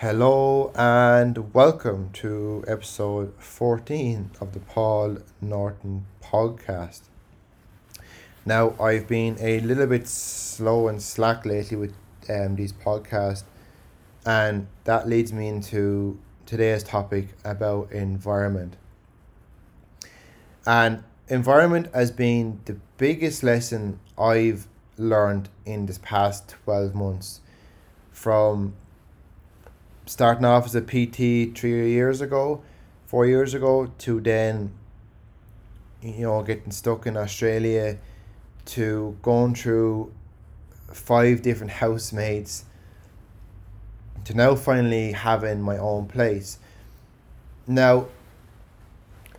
Hello and welcome to episode 14 of the Paul Norton podcast. Now, I've been a little bit slow and slack lately with um, these podcasts, and that leads me into today's topic about environment. And environment has been the biggest lesson I've learned in this past 12 months from starting off as a PT three years ago, four years ago, to then, you know, getting stuck in Australia, to going through five different housemates, to now finally having my own place. Now,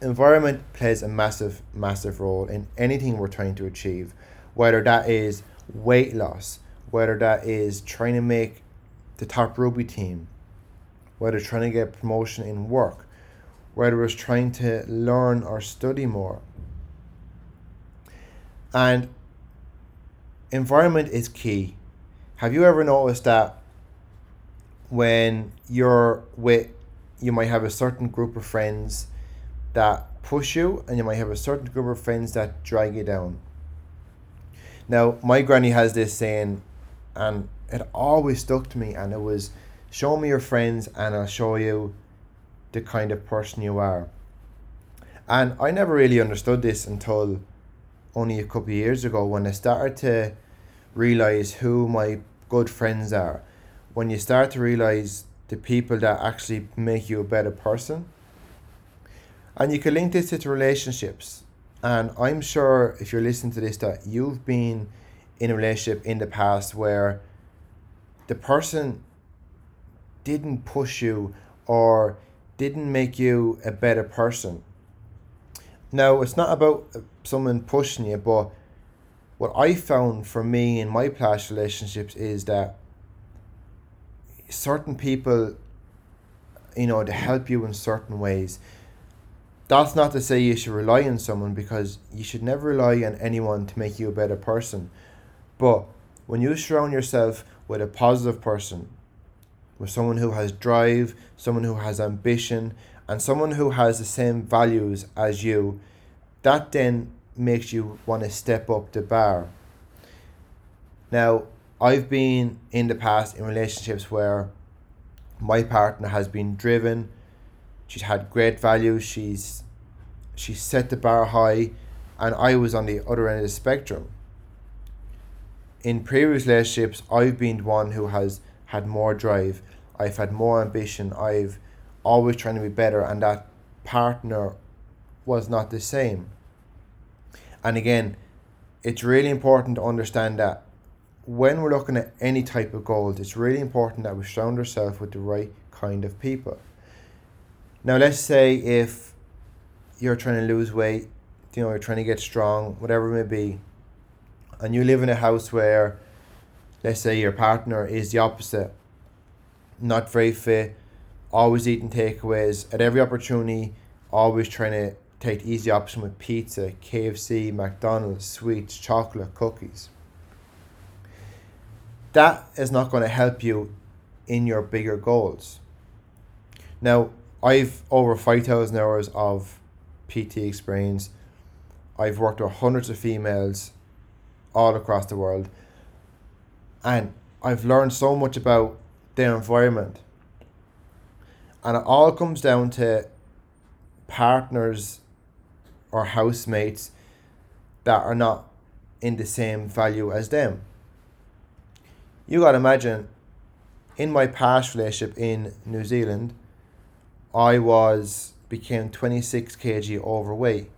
environment plays a massive, massive role in anything we're trying to achieve, whether that is weight loss, whether that is trying to make the top rugby team, whether trying to get promotion in work, whether it's trying to learn or study more. And environment is key. Have you ever noticed that when you're with, you might have a certain group of friends that push you, and you might have a certain group of friends that drag you down? Now, my granny has this saying, and it always stuck to me, and it was Show me your friends and I'll show you the kind of person you are. And I never really understood this until only a couple of years ago when I started to realize who my good friends are. When you start to realize the people that actually make you a better person. And you can link this to relationships. And I'm sure if you're listening to this that you've been in a relationship in the past where the person didn't push you or didn't make you a better person. Now, it's not about someone pushing you, but what I found for me in my past relationships is that certain people, you know, to help you in certain ways. That's not to say you should rely on someone because you should never rely on anyone to make you a better person. But when you surround yourself with a positive person, with someone who has drive, someone who has ambition, and someone who has the same values as you, that then makes you want to step up the bar. Now, I've been in the past in relationships where my partner has been driven, she's had great values, she's she's set the bar high, and I was on the other end of the spectrum. In previous relationships, I've been one who has had more drive. I've had more ambition. I've always trying to be better, and that partner was not the same. And again, it's really important to understand that when we're looking at any type of goals, it's really important that we surround ourselves with the right kind of people. Now, let's say if you're trying to lose weight, you know, you're trying to get strong, whatever it may be, and you live in a house where, let's say, your partner is the opposite not very fit, always eating takeaways at every opportunity, always trying to take the easy option with pizza, KFC, McDonald's, sweets, chocolate, cookies. That is not going to help you in your bigger goals. Now, I've over 5,000 hours of PT experience. I've worked with hundreds of females all across the world. And I've learned so much about their environment. And it all comes down to partners or housemates that are not in the same value as them. You gotta imagine, in my past relationship in New Zealand, I was became 26 kg overweight.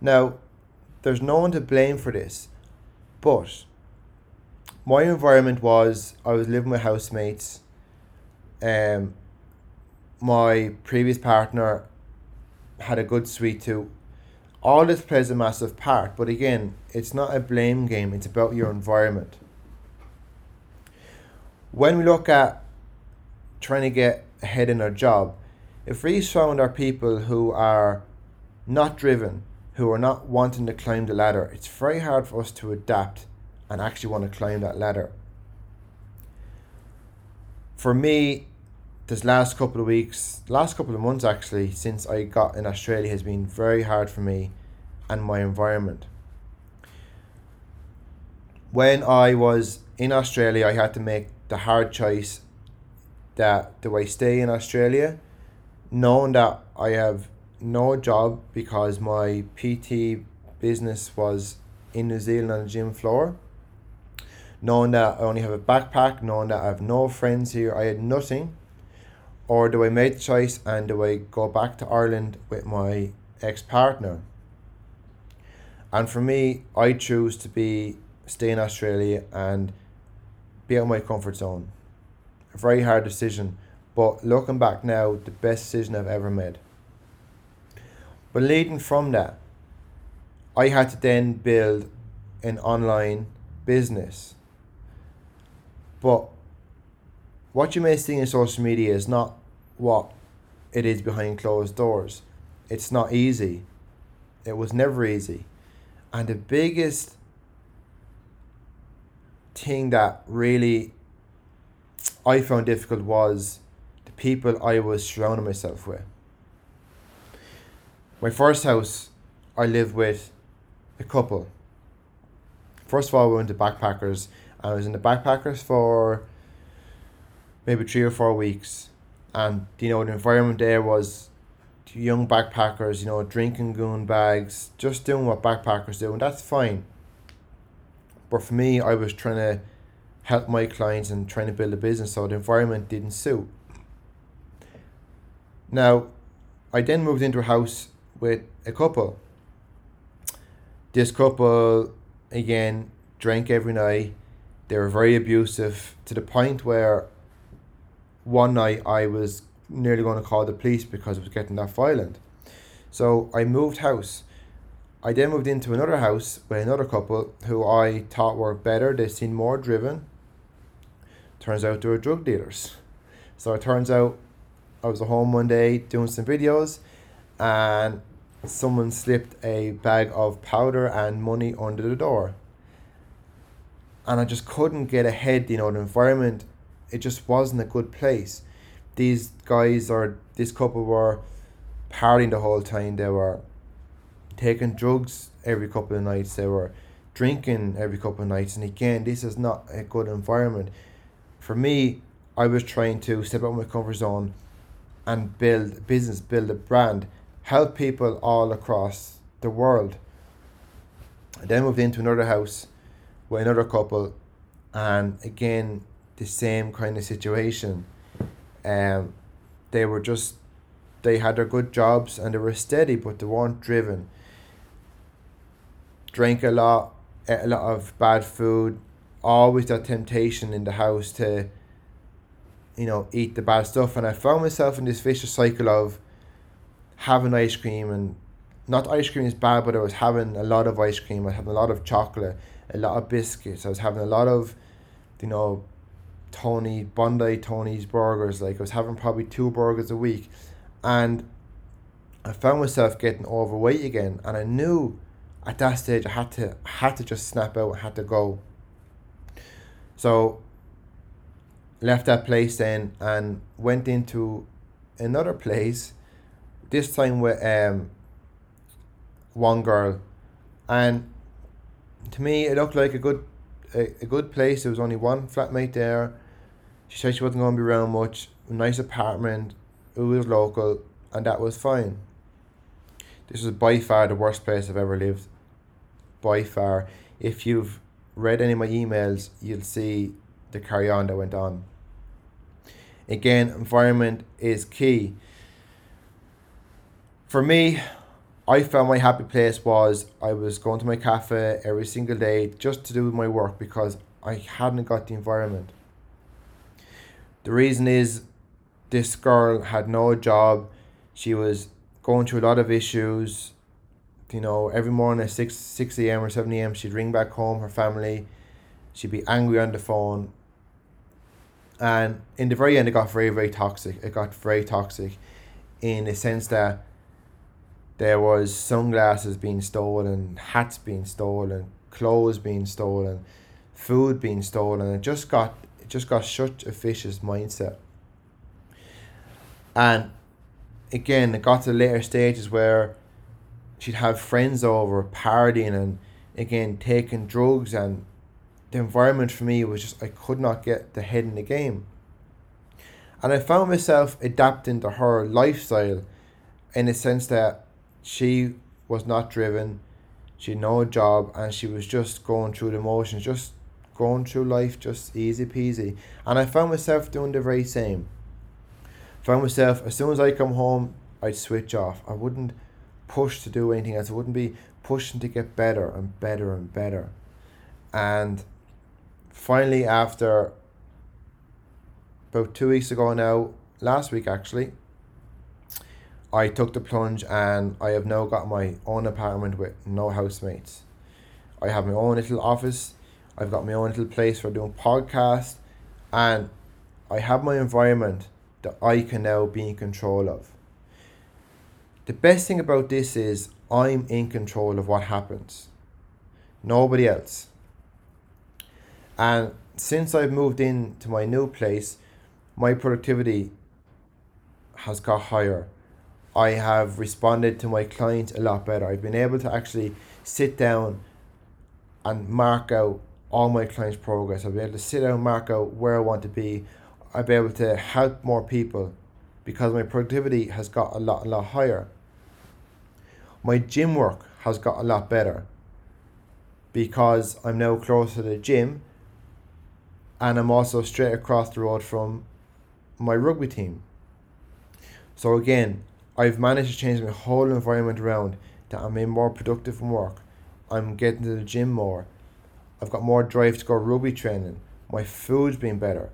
Now, there's no one to blame for this, but my environment was I was living with housemates. Um, my previous partner had a good suite too. All this plays a massive part, but again, it's not a blame game, it's about your environment. When we look at trying to get ahead in our job, if we surround our people who are not driven, who are not wanting to climb the ladder, it's very hard for us to adapt and actually want to climb that ladder. For me, this last couple of weeks, last couple of months actually, since I got in Australia, has been very hard for me and my environment. When I was in Australia, I had to make the hard choice that do I stay in Australia, knowing that I have no job because my PT business was in New Zealand on the gym floor, knowing that I only have a backpack, knowing that I have no friends here, I had nothing or do I make the choice and do I go back to Ireland with my ex partner? And for me, I choose to be stay in Australia and be out of my comfort zone. A very hard decision, but looking back now, the best decision I've ever made. But leading from that, I had to then build an online business. But what you may see in social media is not what it is behind closed doors. It's not easy. It was never easy. And the biggest thing that really I found difficult was the people I was surrounding myself with. My first house, I lived with a couple. First of all, we went to backpackers. I was in the backpackers for maybe three or four weeks, and you know the environment there was young backpackers, you know, drinking goon bags, just doing what backpackers do, and that's fine. But for me, I was trying to help my clients and trying to build a business, so the environment didn't suit. Now, I then moved into a house with a couple. This couple, again, drank every night. They were very abusive to the point where one night I was nearly going to call the police because it was getting that violent. So I moved house. I then moved into another house with another couple who I thought were better. They seemed more driven. Turns out they were drug dealers. So it turns out I was at home one day doing some videos and someone slipped a bag of powder and money under the door. And I just couldn't get ahead, you know, the environment it just wasn't a good place. These guys or this couple were partying the whole time. They were taking drugs every couple of nights. They were drinking every couple of nights. And again, this is not a good environment. For me, I was trying to step out my comfort zone and build business, build a brand, help people all across the world. I then moved into another house with another couple, and again, the same kind of situation. Um, they were just, they had their good jobs and they were steady, but they weren't driven. Drank a lot, ate a lot of bad food, always that temptation in the house to, you know, eat the bad stuff. And I found myself in this vicious cycle of having ice cream and not ice cream is bad, but I was having a lot of ice cream. I was having a lot of chocolate, a lot of biscuits. I was having a lot of, you know, Tony Bondi Tony's burgers. Like I was having probably two burgers a week, and I found myself getting overweight again. And I knew at that stage I had to I had to just snap out. I had to go. So left that place then and went into another place. This time with um one girl, and to me it looked like a good a, a good place. There was only one flatmate there. She said she wasn't going to be around much. Nice apartment. It was local, and that was fine. This was by far the worst place I've ever lived. By far. If you've read any of my emails, you'll see the carry on that went on. Again, environment is key. For me, I found my happy place was I was going to my cafe every single day just to do my work because I hadn't got the environment. The reason is this girl had no job. She was going through a lot of issues. You know, every morning at 6, 6 a.m. or 7 a.m., she'd ring back home, her family. She'd be angry on the phone. And in the very end, it got very, very toxic. It got very toxic in the sense that there was sunglasses being stolen, hats being stolen, clothes being stolen, food being stolen. It just got it just got such a vicious mindset. And again, it got to later stages where she'd have friends over partying and again taking drugs and the environment for me was just I could not get the head in the game. And I found myself adapting to her lifestyle in the sense that she was not driven, she had no job, and she was just going through the motions, just going through life, just easy peasy. And I found myself doing the very same. Found myself, as soon as I come home, I'd switch off. I wouldn't push to do anything else. I wouldn't be pushing to get better and better and better. And finally, after about two weeks ago now, last week actually, I took the plunge and I have now got my own apartment with no housemates. I have my own little office. I've got my own little place for doing podcasts, and I have my environment that I can now be in control of. The best thing about this is I'm in control of what happens. Nobody else. And since I've moved into my new place, my productivity has got higher. I have responded to my clients a lot better. I've been able to actually sit down and mark out all my clients' progress. I'll be able to sit down and mark out where I want to be. I'll be able to help more people because my productivity has got a lot, a lot higher. My gym work has got a lot better because I'm now close to the gym and I'm also straight across the road from my rugby team. So again, I've managed to change my whole environment around that I'm in more productive from work. I'm getting to the gym more. I've got more drive to go rugby training. My food's been better.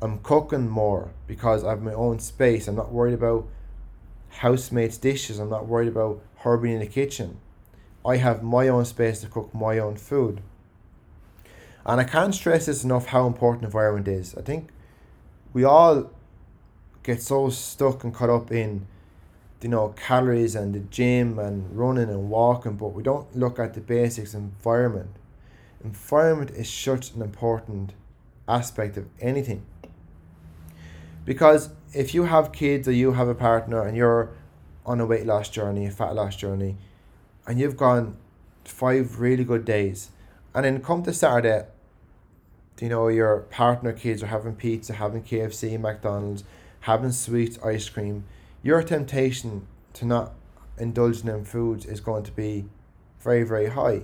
I'm cooking more because I have my own space. I'm not worried about housemates' dishes. I'm not worried about her being in the kitchen. I have my own space to cook my own food. And I can't stress this enough how important environment is. I think we all get so stuck and caught up in you know calories and the gym and running and walking, but we don't look at the basics environment. Environment is such an important aspect of anything. Because if you have kids or you have a partner and you're on a weight loss journey, a fat loss journey, and you've gone five really good days, and then come to Saturday, you know, your partner kids are having pizza, having KFC, McDonald's, having sweets, ice cream, your temptation to not indulge in foods is going to be very, very high.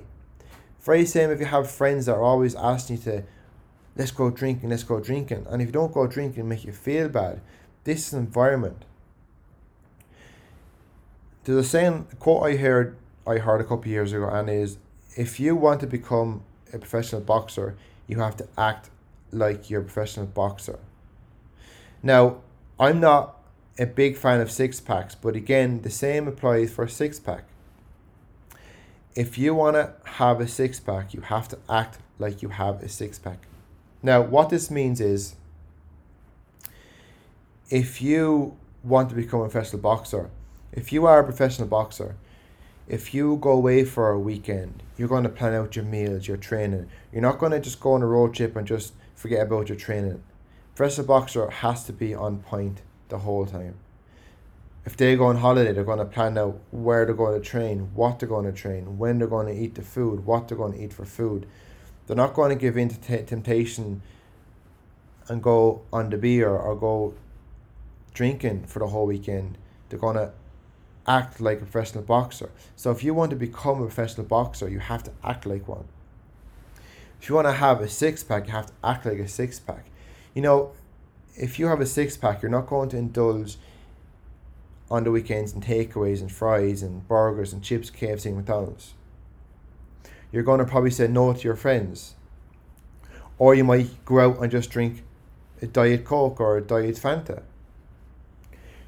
Very same if you have friends that are always asking you to let's go drinking, let's go drinking. And if you don't go drinking, make you feel bad. This is environment. There's a saying quote I heard I heard a couple years ago and is if you want to become a professional boxer, you have to act like you're a professional boxer. Now, I'm not a big fan of six packs, but again, the same applies for a six pack. If you want to have a six pack, you have to act like you have a six pack. Now, what this means is if you want to become a professional boxer, if you are a professional boxer, if you go away for a weekend, you're going to plan out your meals, your training. You're not going to just go on a road trip and just forget about your training. Professional boxer has to be on point the whole time. If they go on holiday, they're going to plan out where they're going to train, what they're going to train, when they're going to eat the food, what they're going to eat for food. They're not going to give in to t- temptation and go on the beer or go drinking for the whole weekend. They're going to act like a professional boxer. So if you want to become a professional boxer, you have to act like one. If you want to have a six pack, you have to act like a six pack. You know, if you have a six pack, you're not going to indulge on the weekends in takeaways and fries and burgers and chips, KFC, and McDonald's. You're going to probably say no to your friends. Or you might go out and just drink a Diet Coke or a Diet Fanta.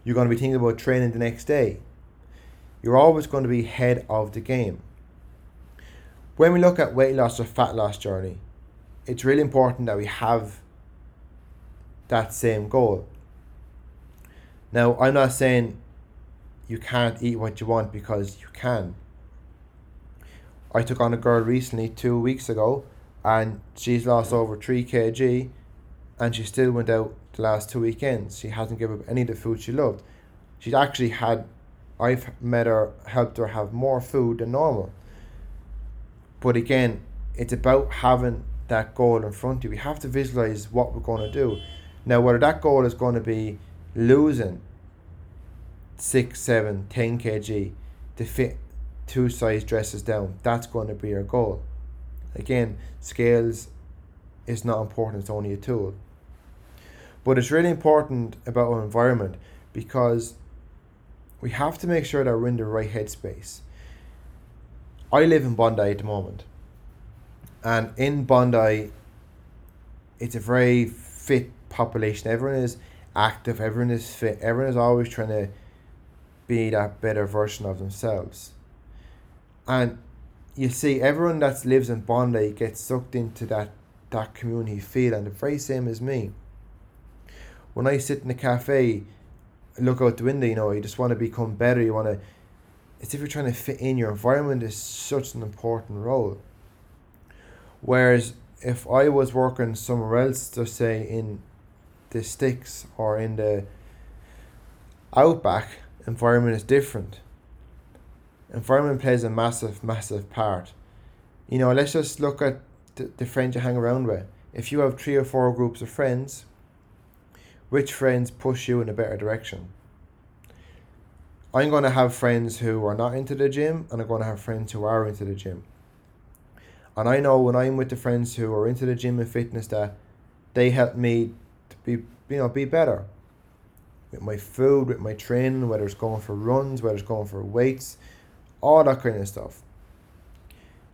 You're going to be thinking about training the next day you're always going to be head of the game. When we look at weight loss or fat loss journey, it's really important that we have that same goal. Now, I'm not saying you can't eat what you want because you can. I took on a girl recently, two weeks ago, and she's lost over 3 kg, and she still went out the last two weekends. She hasn't given up any of the food she loved. She's actually had, I've met her, helped her have more food than normal. But again, it's about having that goal in front of you. We have to visualize what we're going to do. Now, whether that goal is going to be losing six, seven, ten kg to fit two size dresses down, that's going to be your goal. Again, scales is not important, it's only a tool. But it's really important about our environment because we have to make sure that we're in the right headspace. I live in Bondi at the moment. And in Bondi, it's a very fit population. Everyone is active, everyone is fit, everyone is always trying to be that better version of themselves. And you see, everyone that lives in Bondi gets sucked into that, that community feel, and the very same as me. When I sit in a cafe, look out the window, you know, you just want to become better, you want to, it's if you're trying to fit in, your environment is such an important role. Whereas if I was working somewhere else, to say in the sticks or in the outback, environment is different. Environment plays a massive, massive part. You know, let's just look at the, the friends you hang around with. If you have three or four groups of friends, which friends push you in a better direction? I'm going to have friends who are not into the gym, and I'm going to have friends who are into the gym. And I know when I'm with the friends who are into the gym and fitness that they help me to be you know be better. With my food, with my training, whether it's going for runs, whether it's going for weights, all that kind of stuff.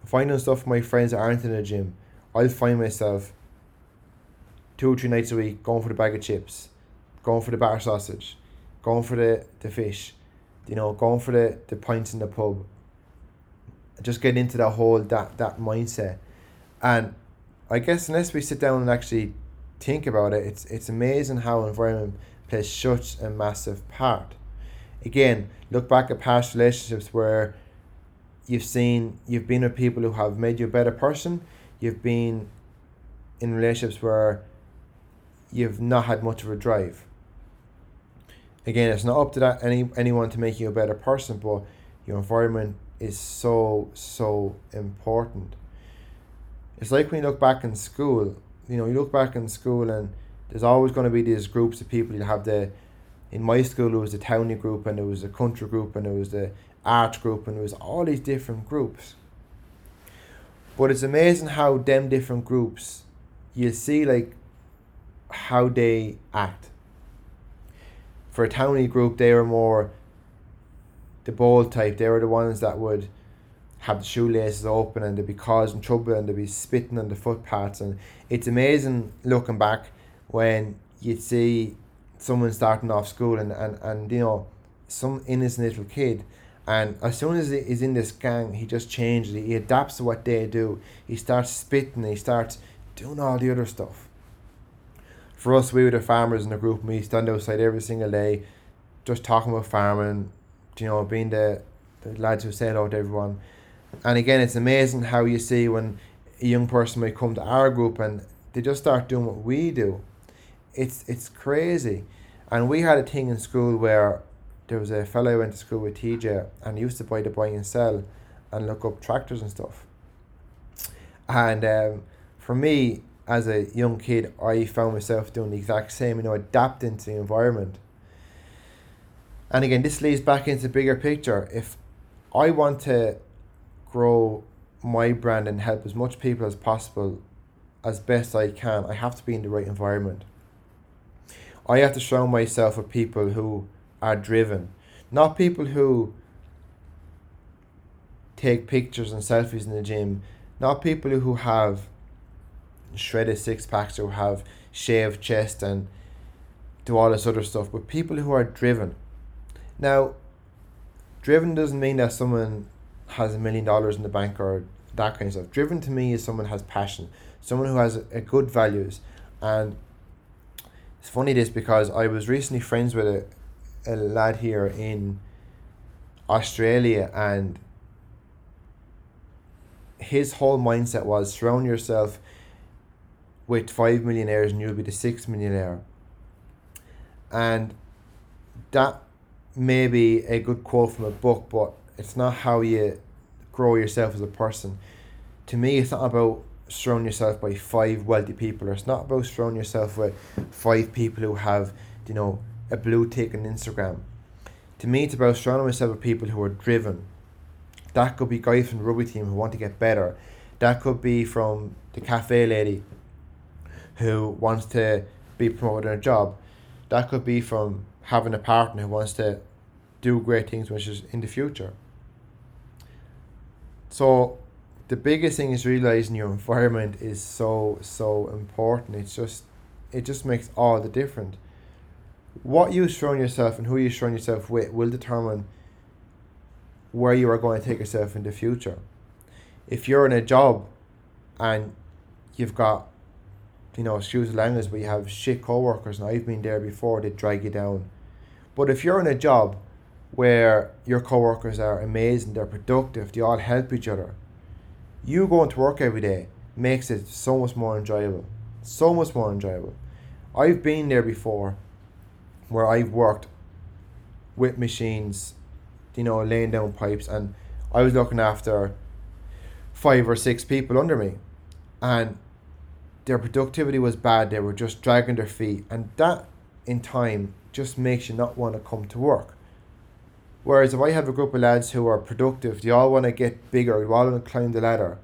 Finding stuff my friends that aren't in the gym, I'll find myself two or three nights a week going for the bag of chips, going for the bar sausage, going for the, the fish, you know, going for the, the pints in the pub, just getting into that whole that that mindset. And i guess unless we sit down and actually think about it it's it's amazing how environment plays such a massive part. Again look back at past relationships where you've seen you've been with people who have made you a better person. You've been in relationships where you've not had much of a drive. Again it's not up to that any anyone to make you a better person but your environment is so so important. It's like when you look back in school, you know, you look back in school and there's always going to be these groups of people. You have the, in my school it was the towny group and it was the country group and it was the art group and it was all these different groups. But it's amazing how them different groups, you see like how they act. For a towny group, they were more the bold type, they were the ones that would have the shoelaces open and they'd be causing trouble and they'd be spitting on the footpaths. And it's amazing looking back when you'd see someone starting off school and, and, and you know, some innocent little kid. And as soon as he's in this gang, he just changes. He adapts to what they do. He starts spitting. He starts doing all the other stuff. For us, we were the farmers in the group, and we stand outside every single day, just talking about farming, you know, being the, the lads who say hello to everyone. And again, it's amazing how you see when a young person may come to our group and they just start doing what we do. It's it's crazy. And we had a thing in school where there was a fellow I went to school with TJ and he used to buy the buy and sell and look up tractors and stuff. And um, for me, as a young kid, I found myself doing the exact same, you know, adapting to the environment. And again, this leads back into the bigger picture. If I want to grow my brand and help as much people as possible as best I can, I have to be in the right environment. I have to surround myself with people who are driven, not people who take pictures and selfies in the gym, not people who have shredded six packs or have shaved chest and do all this other stuff, but people who are driven now, driven doesn't mean that someone has a million dollars in the bank or that kind of stuff. Driven to me is someone has passion, someone who has a, good values. And it's funny this because I was recently friends with a, a lad here in Australia and his whole mindset was surround yourself with five millionaires and you'll be the sixth millionaire. And that may be a good quote from a book, but it's not how you grow yourself as a person. To me, it's not about surrounding yourself by five wealthy people, or it's not about surrounding yourself with five people who have, you know, a blue tick on Instagram. To me, it's about surrounding myself with people who are driven. That could be guys from the rugby team who want to get better. That could be from the cafe lady who wants to be promoted in a job. That could be from having a partner who wants to do great things which is in the future. So the biggest thing is realizing your environment is so so important. It's just it just makes all the difference. What you surround yourself and who you surround yourself with will determine where you are going to take yourself in the future. If you're in a job and you've got you know, excuse the language, but you have shit co-workers, and I've been there before, they drag you down. But if you're in a job where your co-workers are amazing, they're productive, they all help each other, you going to work every day makes it so much more enjoyable. So much more enjoyable. I've been there before where I've worked with machines, you know, laying down pipes, and I was looking after five or six people under me. And their productivity was bad. They were just dragging their feet, and that in time just makes you not want to come to work. Whereas if I have a group of lads who are productive, they all want to get bigger, they all want to climb the ladder,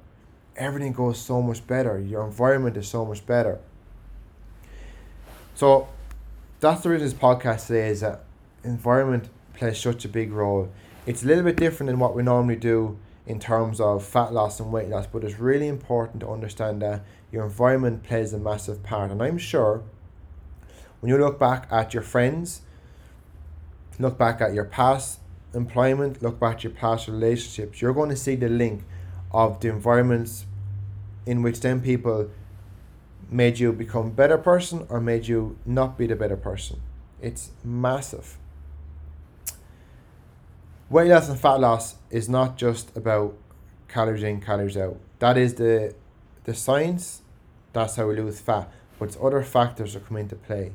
everything goes so much better. Your environment is so much better. So that's the reason this podcast today is that environment plays such a big role. It's a little bit different than what we normally do in terms of fat loss and weight loss, but it's really important to understand that your environment plays a massive part. And I'm sure when you look back at your friends, look back at your past employment, look back at your past relationships, you're going to see the link of the environments in which them people made you become better person or made you not be the better person. It's massive weight loss and fat loss is not just about calories in, calories out. That is the the science. That's how we lose fat. But it's other factors that come into play.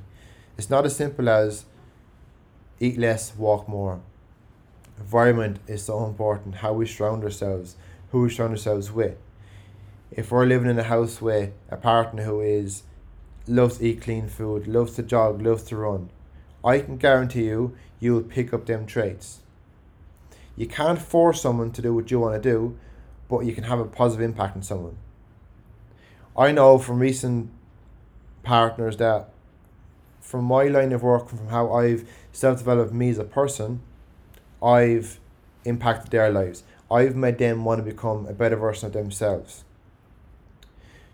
It's not as simple as eat less, walk more. Environment is so important. How we surround ourselves, who we surround ourselves with. If we're living in a house with a partner who is loves to eat clean food, loves to jog, loves to run, I can guarantee you you'll pick up them traits you can't force someone to do what you want to do, but you can have a positive impact on someone. I know from recent partners that from my line of work, from how I've self developed me as a person, I've impacted their lives. I've made them want to become a better version of themselves.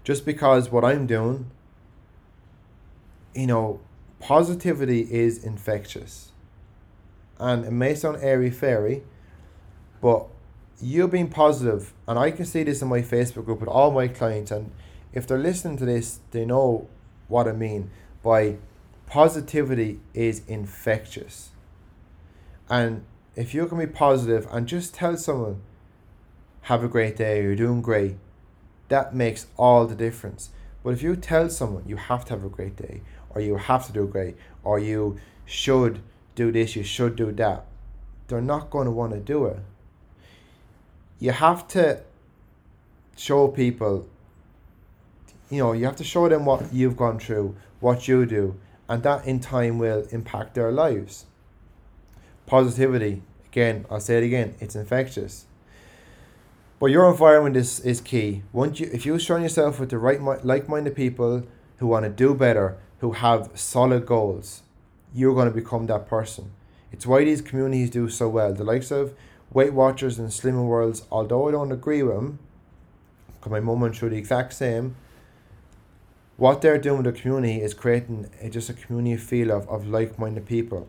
Just because what I'm doing, you know, positivity is infectious. And it may sound airy fairy, but you being positive, and I can see this in my Facebook group with all my clients, and if they're listening to this, they know what I mean by positivity is infectious. And if you can be positive and just tell someone, have a great day, you're doing great, that makes all the difference. But if you tell someone you have to have a great day, or you have to do great, or you should do this, you should do that, they're not going to want to do it you have to show people you know you have to show them what you've gone through what you do and that in time will impact their lives positivity again i'll say it again it's infectious. But your environment is, is key. Once you if you surround yourself with the right like-minded people who want to do better who have solid goals you're going to become that person. It's why these communities do so well. The likes of Weight Watchers and Slimming Worlds, although I don't agree with them, because my mum went through the exact same, what they're doing with the community is creating a, just a community feel of, of like minded people.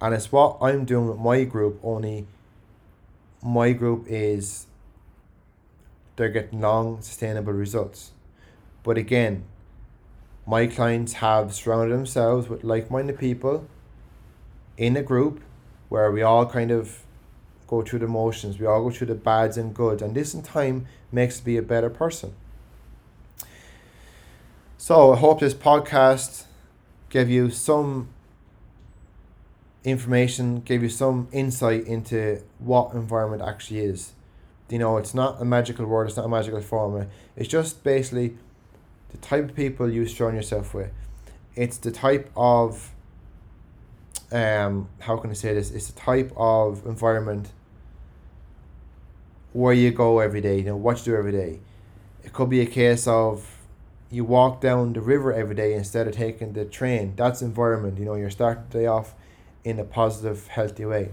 And it's what I'm doing with my group, only my group is they're getting long, sustainable results. But again, my clients have surrounded themselves with like minded people in a group where we all kind of go through the motions. We all go through the bads and goods, and this in time makes be a better person. So I hope this podcast gave you some information, gave you some insight into what environment actually is. You know, it's not a magical word, it's not a magical formula. It's just basically the type of people you surround yourself with. It's the type of um how can I say this? It's the type of environment where you go every day, you know, what you do every day. It could be a case of you walk down the river every day instead of taking the train. That's environment, you know, you're starting the day off in a positive, healthy way.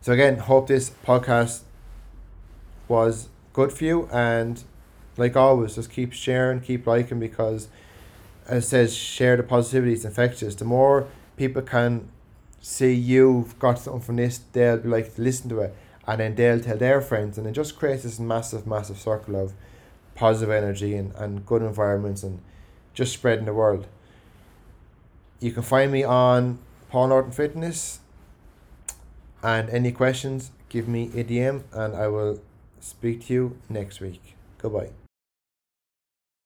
So again, hope this podcast was good for you and like always, just keep sharing, keep liking because as it says, share the positivity, it's infectious. The more people can see you've got something from this, they'll be like listen to it and then they'll tell their friends and it just creates this massive, massive circle of positive energy and, and good environments and just spreading the world. You can find me on Paul Norton Fitness and any questions, give me a DM and I will speak to you next week. Goodbye.